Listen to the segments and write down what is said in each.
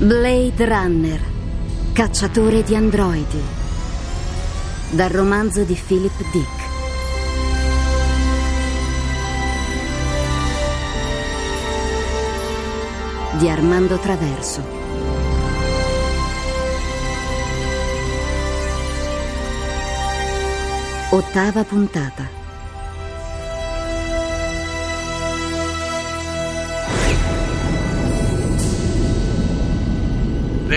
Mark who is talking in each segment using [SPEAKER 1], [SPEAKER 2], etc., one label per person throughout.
[SPEAKER 1] Blade Runner, cacciatore di androidi. Dal romanzo di Philip Dick. Di Armando Traverso. Ottava puntata.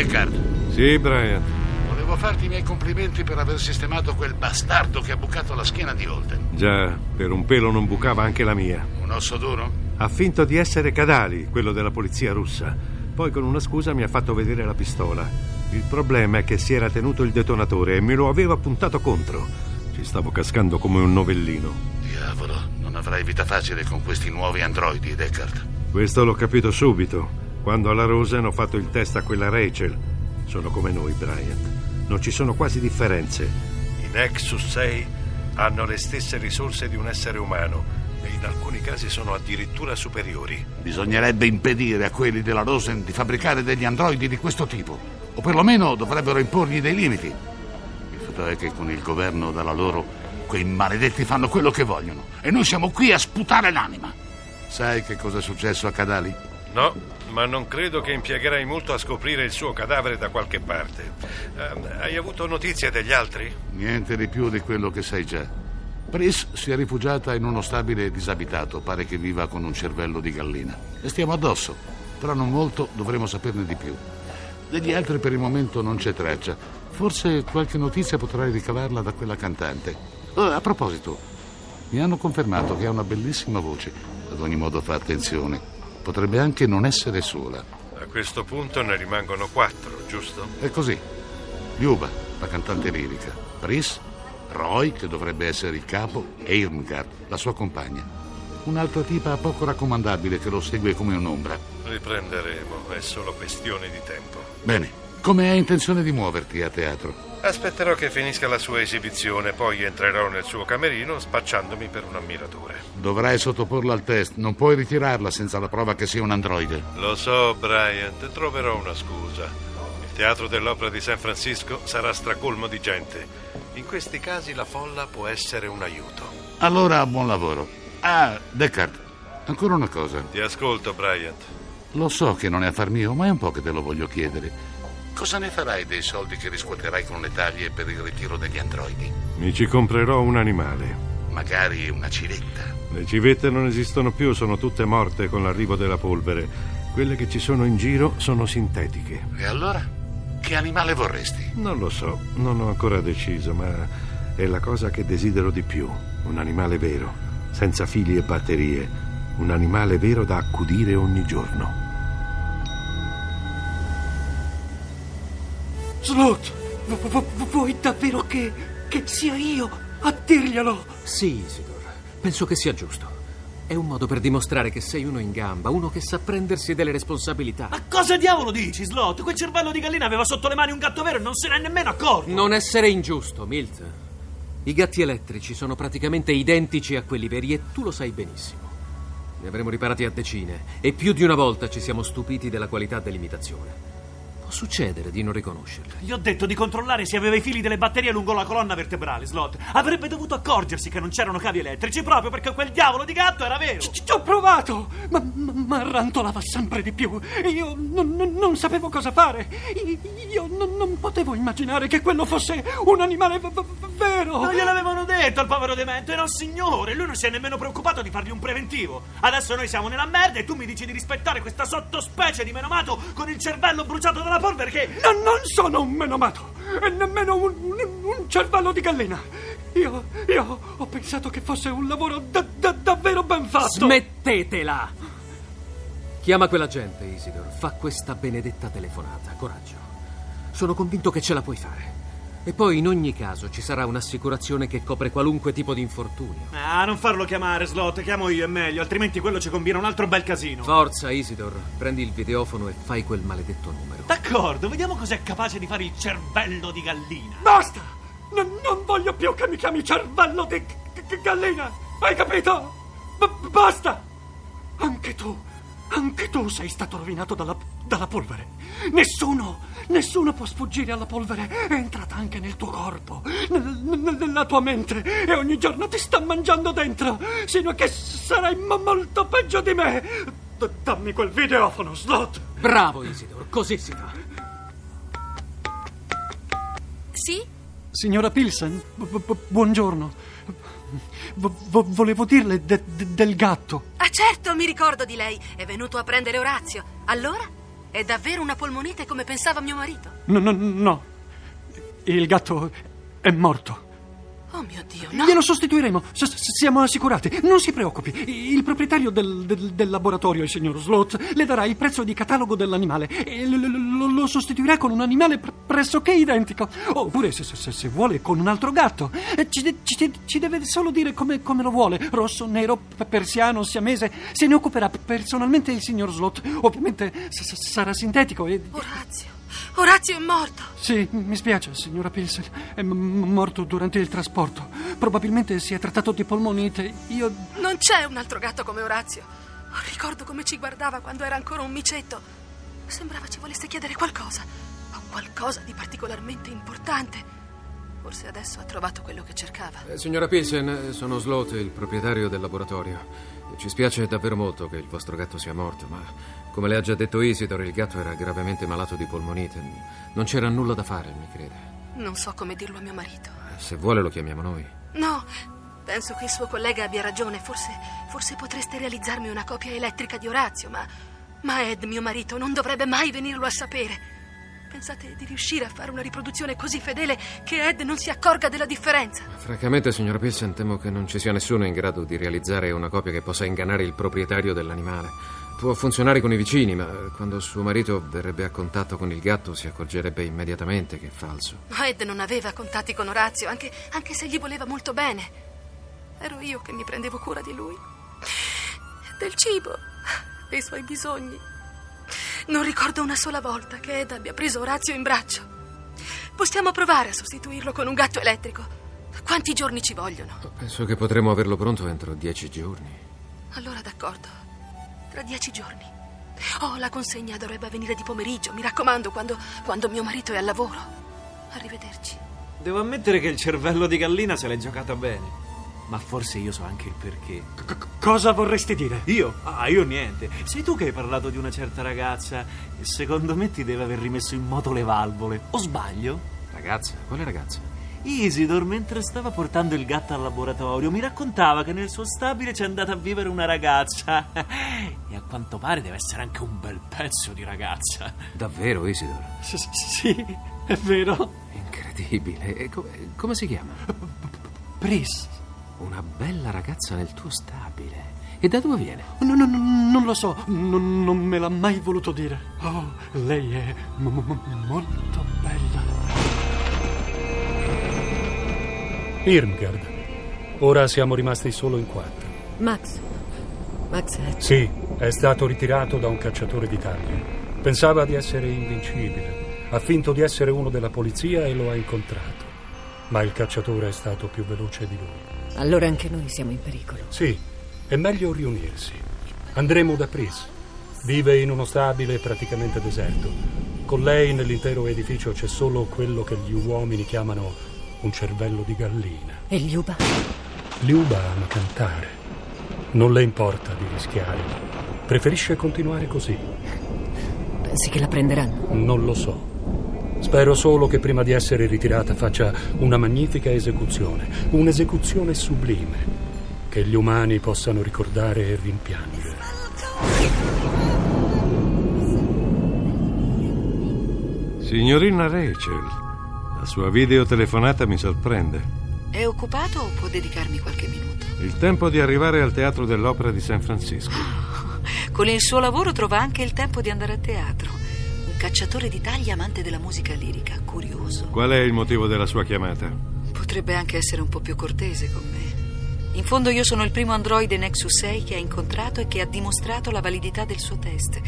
[SPEAKER 2] Deckard,
[SPEAKER 3] Sì, Brian.
[SPEAKER 2] volevo farti i miei complimenti per aver sistemato quel bastardo che ha bucato la schiena di Holden.
[SPEAKER 3] Già, per un pelo non bucava anche la mia.
[SPEAKER 2] Un osso duro?
[SPEAKER 3] Ha finto di essere Cadali, quello della polizia russa. Poi con una scusa mi ha fatto vedere la pistola. Il problema è che si era tenuto il detonatore e me lo aveva puntato contro. Ci stavo cascando come un novellino.
[SPEAKER 2] Diavolo, non avrai vita facile con questi nuovi androidi, Deckard.
[SPEAKER 3] Questo l'ho capito subito. Quando alla Rosen ho fatto il test a quella Rachel. Sono come noi, Bryant. Non ci sono quasi differenze. I Nexus 6 hanno le stesse risorse di un essere umano e in alcuni casi sono addirittura superiori.
[SPEAKER 2] Bisognerebbe impedire a quelli della Rosen di fabbricare degli androidi di questo tipo. O perlomeno dovrebbero imporgli dei limiti. Il fatto è che con il governo dalla loro, quei maledetti fanno quello che vogliono. E noi siamo qui a sputare l'anima. Sai che cosa è successo a Cadali?
[SPEAKER 3] No, ma non credo che impiegherai molto a scoprire il suo cadavere da qualche parte. Eh, hai avuto notizie degli altri?
[SPEAKER 2] Niente di più di quello che sai già. Pris si è rifugiata in uno stabile disabitato, pare che viva con un cervello di gallina. E stiamo addosso. Tra non molto dovremo saperne di più. Degli altri per il momento non c'è traccia. Forse qualche notizia potrai ricavarla da quella cantante. Oh, a proposito, mi hanno confermato che ha una bellissima voce. Ad ogni modo fa attenzione. Potrebbe anche non essere sola.
[SPEAKER 3] A questo punto ne rimangono quattro, giusto?
[SPEAKER 2] È così. Liuba, la cantante lirica. Pris, Roy, che dovrebbe essere il capo, e Irmgard, la sua compagna. Un'altra tipa poco raccomandabile che lo segue come un'ombra.
[SPEAKER 3] Riprenderemo, è solo questione di tempo.
[SPEAKER 2] Bene, come hai intenzione di muoverti a teatro?
[SPEAKER 3] Aspetterò che finisca la sua esibizione, poi entrerò nel suo camerino spacciandomi per un ammiratore.
[SPEAKER 2] Dovrai sottoporla al test, non puoi ritirarla senza la prova che sia un androide.
[SPEAKER 3] Lo so, Bryant, troverò una scusa. Il teatro dell'opera di San Francisco sarà stracolmo di gente. In questi casi la folla può essere un aiuto.
[SPEAKER 2] Allora, buon lavoro. Ah, Deckard, ancora una cosa.
[SPEAKER 3] Ti ascolto, Bryant.
[SPEAKER 2] Lo so che non è affar mio, ma è un po' che te lo voglio chiedere. Cosa ne farai dei soldi che riscuoterai con le taglie per il ritiro degli androidi?
[SPEAKER 3] Mi ci comprerò un animale.
[SPEAKER 2] Magari una civetta.
[SPEAKER 3] Le civette non esistono più, sono tutte morte con l'arrivo della polvere. Quelle che ci sono in giro sono sintetiche.
[SPEAKER 2] E allora? Che animale vorresti?
[SPEAKER 3] Non lo so, non ho ancora deciso, ma è la cosa che desidero di più. Un animale vero, senza fili e batterie. Un animale vero da accudire ogni giorno.
[SPEAKER 4] Slot, vu- vu- vuoi davvero che, che sia io a dirglielo?
[SPEAKER 5] Sì, Isidor, penso che sia giusto. È un modo per dimostrare che sei uno in gamba, uno che sa prendersi delle responsabilità.
[SPEAKER 4] Ma cosa diavolo dici, Slot? Quel cervello di gallina aveva sotto le mani un gatto vero e non se n'è nemmeno accorto.
[SPEAKER 5] Non essere ingiusto, Milt. I gatti elettrici sono praticamente identici a quelli veri e tu lo sai benissimo. Ne avremo riparati a decine e più di una volta ci siamo stupiti della qualità dell'imitazione. Succedere di non riconoscerli.
[SPEAKER 4] Gli ho detto di controllare se aveva i fili delle batterie lungo la colonna vertebrale, Slot. Avrebbe dovuto accorgersi che non c'erano cavi elettrici proprio perché quel diavolo di gatto era vero.
[SPEAKER 6] Ci ci ho provato, ma, ma, ma rantolava sempre di più. Io non, non- non sapevo cosa fare. Io non, non potevo immaginare che quello fosse un animale v- v- vero.
[SPEAKER 4] Non gliel'avevano detto al povero demente, era un signore. Lui non si è nemmeno preoccupato di fargli un preventivo. Adesso noi siamo nella merda e tu mi dici di rispettare questa sottospecie di menomato con il cervello bruciato dalla polvere che.
[SPEAKER 6] No, non sono un menomato e nemmeno un, un- un cervello di gallina. Io, io ho pensato che fosse un lavoro da- da- davvero ben fatto.
[SPEAKER 5] Smettetela! Chiama quella gente, Isidor. Fa questa benedetta telefonata. Coraggio. Sono convinto che ce la puoi fare. E poi, in ogni caso, ci sarà un'assicurazione che copre qualunque tipo di infortunio.
[SPEAKER 4] Ah, non farlo chiamare, Slot, chiamo io, è meglio, altrimenti quello ci combina un altro bel casino.
[SPEAKER 5] Forza, Isidor. Prendi il videofono e fai quel maledetto numero.
[SPEAKER 4] D'accordo, vediamo cos'è capace di fare il cervello di gallina.
[SPEAKER 6] Basta! Non, non voglio più che mi chiami cervello di g- g- gallina. Hai capito? B- basta! Anche tu Anche tu sei stato rovinato dalla, dalla polvere. Nessuno, nessuno può sfuggire alla polvere. È entrata anche nel tuo corpo, nel- nella tua mente e ogni giorno ti sta mangiando dentro, sino a che sarai mo- molto peggio di me. D- dammi quel videofono, Slot.
[SPEAKER 5] Bravo, Isidor, così si fa.
[SPEAKER 7] Sì?
[SPEAKER 6] Signora Pilsen, bu- bu- buongiorno. Vo- volevo dirle de- de- del gatto.
[SPEAKER 7] Ah, certo, mi ricordo di lei. È venuto a prendere Orazio. Allora? È davvero una polmonite come pensava mio marito?
[SPEAKER 6] No, no, no. Il gatto è morto.
[SPEAKER 7] Oh mio Dio, no.
[SPEAKER 6] Glielo sostituiremo, S- siamo assicurati. Non si preoccupi. Il proprietario del, del- del laboratorio, il signor Slot, le darà il prezzo di catalogo dell'animale e l- l- lo, sostituirà con un animale pre- pressoché identico. Oppure, se, se- se vuole, con un altro gatto. Eh, Ci, ci- ci deve solo dire come, come lo vuole: rosso, nero, pe- persiano, siamese. Se ne occuperà personalmente il signor Slot. Ovviamente s- sarà sintetico e.
[SPEAKER 7] Orazio. Orazio è morto.
[SPEAKER 6] Sì, mi spiace, signora Pilsen. È m- morto durante il trasporto. Probabilmente si è trattato di polmonite. Io.
[SPEAKER 7] Non c'è un altro gatto come Orazio. Ricordo come ci guardava quando era ancora un micetto. Sembrava ci volesse chiedere qualcosa. O qualcosa di particolarmente importante. Forse adesso ha trovato quello che cercava.
[SPEAKER 5] Eh, signora Pilsen, eh, sono Slot, il proprietario del laboratorio. Ci spiace davvero molto che il vostro gatto sia morto, ma come le ha già detto Isidor, il gatto era gravemente malato di polmonite. Non c'era nulla da fare, mi crede.
[SPEAKER 7] Non so come dirlo a mio marito.
[SPEAKER 5] Se vuole lo chiamiamo noi.
[SPEAKER 7] No, penso che il suo collega abbia ragione. Forse, forse potreste realizzarmi una copia elettrica di Orazio, ma, ma Ed, mio marito, non dovrebbe mai venirlo a sapere. Pensate di riuscire a fare una riproduzione così fedele che Ed non si accorga della differenza?
[SPEAKER 5] Francamente, signora Pilsen, temo che non ci sia nessuno in grado di realizzare una copia che possa ingannare il proprietario dell'animale. Può funzionare con i vicini, ma quando suo marito verrebbe a contatto con il gatto si accorgerebbe immediatamente che è falso.
[SPEAKER 7] Ma Ed non aveva contatti con Orazio, anche, anche se gli voleva molto bene. Ero io che mi prendevo cura di lui. Del cibo, dei suoi bisogni. Non ricordo una sola volta che Ed abbia preso Orazio in braccio. Possiamo provare a sostituirlo con un gatto elettrico. Quanti giorni ci vogliono?
[SPEAKER 5] Penso che potremo averlo pronto entro dieci giorni.
[SPEAKER 7] Allora d'accordo. Tra dieci giorni. Oh, la consegna dovrebbe avvenire di pomeriggio, mi raccomando, quando, quando mio marito è al lavoro. Arrivederci.
[SPEAKER 4] Devo ammettere che il cervello di gallina se l'è giocata bene. Ma forse io so anche il perché.
[SPEAKER 6] C- cosa vorresti dire?
[SPEAKER 4] Io? Ah, io niente. Sei tu che hai parlato di una certa ragazza secondo me ti deve aver rimesso in moto le valvole. O sbaglio?
[SPEAKER 5] Ragazza? Quale ragazza?
[SPEAKER 4] Isidor, mentre stava portando il gatto al laboratorio, mi raccontava che nel suo stabile c'è andata a vivere una ragazza. E a quanto pare deve essere anche un bel pezzo di ragazza.
[SPEAKER 5] Davvero, Isidor?
[SPEAKER 6] S- sì, è vero.
[SPEAKER 5] Incredibile. E come, come si chiama?
[SPEAKER 6] Pris.
[SPEAKER 5] Una bella ragazza nel tuo stabile. E da dove viene?
[SPEAKER 6] No, no, no, non lo so, non, non me l'ha mai voluto dire. Oh, lei è mo- mo- molto bella.
[SPEAKER 8] Irmgard. Ora siamo rimasti solo in quattro.
[SPEAKER 9] Max. Max è...
[SPEAKER 8] Sì, è stato ritirato da un cacciatore d'Italia. Pensava di essere invincibile. Ha finto di essere uno della polizia e lo ha incontrato. Ma il cacciatore è stato più veloce di lui.
[SPEAKER 9] Allora anche noi siamo in pericolo.
[SPEAKER 8] Sì, è meglio riunirsi. Andremo da Pris. Vive in uno stabile praticamente deserto. Con lei nell'intero edificio c'è solo quello che gli uomini chiamano un cervello di gallina.
[SPEAKER 9] E Liuba?
[SPEAKER 8] Liuba ama cantare. Non le importa di rischiare. Preferisce continuare così.
[SPEAKER 9] Pensi che la prenderanno?
[SPEAKER 8] Non lo so. Spero solo che prima di essere ritirata faccia una magnifica esecuzione, un'esecuzione sublime, che gli umani possano ricordare e rimpiangere.
[SPEAKER 3] Signorina Rachel, la sua videotelefonata mi sorprende.
[SPEAKER 7] È occupato o può dedicarmi qualche minuto?
[SPEAKER 3] Il tempo di arrivare al Teatro dell'Opera di San Francisco.
[SPEAKER 10] Con il suo lavoro trova anche il tempo di andare a teatro. Cacciatore d'Italia amante della musica lirica, curioso.
[SPEAKER 3] Qual è il motivo della sua chiamata?
[SPEAKER 10] Potrebbe anche essere un po' più cortese con me. In fondo io sono il primo androide Nexus 6 che ha incontrato e che ha dimostrato la validità del suo test.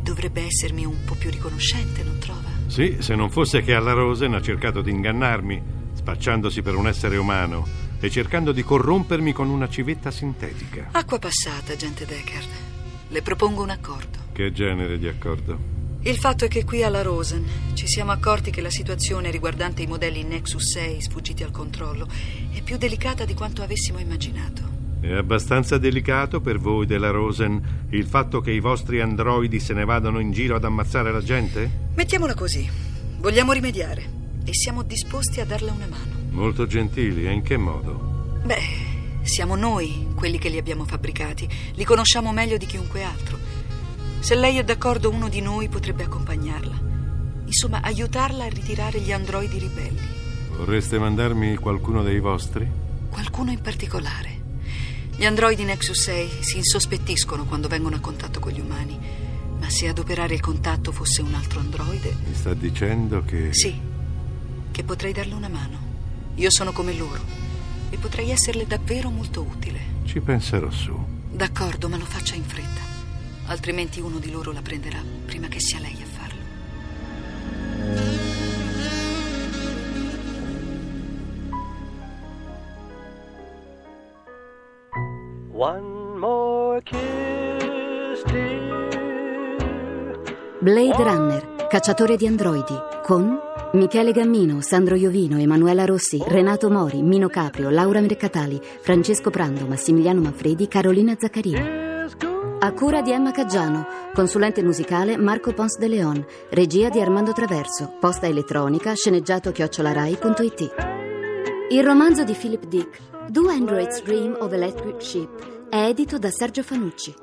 [SPEAKER 10] Dovrebbe essermi un po' più riconoscente, non trova?
[SPEAKER 3] Sì, se non fosse che alla Rosen ha cercato di ingannarmi, spacciandosi per un essere umano e cercando di corrompermi con una civetta sintetica.
[SPEAKER 10] Acqua passata, gente Deckard. Le propongo un accordo.
[SPEAKER 3] Che genere di accordo?
[SPEAKER 10] Il fatto è che qui alla Rosen ci siamo accorti che la situazione riguardante i modelli Nexus 6 sfuggiti al controllo è più delicata di quanto avessimo immaginato.
[SPEAKER 3] È abbastanza delicato per voi della Rosen il fatto che i vostri androidi se ne vadano in giro ad ammazzare la gente?
[SPEAKER 10] Mettiamola così. Vogliamo rimediare e siamo disposti a darle una mano.
[SPEAKER 3] Molto gentili, e in che modo?
[SPEAKER 10] Beh, siamo noi quelli che li abbiamo fabbricati. Li conosciamo meglio di chiunque altro. Se lei è d'accordo, uno di noi potrebbe accompagnarla. Insomma, aiutarla a ritirare gli androidi ribelli.
[SPEAKER 3] Vorreste mandarmi qualcuno dei vostri?
[SPEAKER 10] Qualcuno in particolare. Gli androidi Nexus 6 si insospettiscono quando vengono a contatto con gli umani. Ma se ad operare il contatto fosse un altro androide.
[SPEAKER 3] Mi sta dicendo che.
[SPEAKER 10] Sì, che potrei darle una mano. Io sono come loro e potrei esserle davvero molto utile.
[SPEAKER 3] Ci penserò su.
[SPEAKER 10] D'accordo, ma lo faccia in fretta. Altrimenti uno di loro la prenderà prima che sia lei a farlo.
[SPEAKER 11] One more kiss, dear.
[SPEAKER 1] Blade Runner, cacciatore di androidi, con Michele Gammino, Sandro Iovino, Emanuela Rossi, Renato Mori, Mino Caprio, Laura Mercatali, Francesco Prando, Massimiliano Manfredi, Carolina Zaccarini. A cura di Emma Caggiano, consulente musicale Marco Pons de Leon, regia di Armando Traverso, posta elettronica sceneggiato chiocciolarai.it. Il romanzo di Philip Dick, Do Androids Dream of Electric Sheep, è edito da Sergio Fanucci.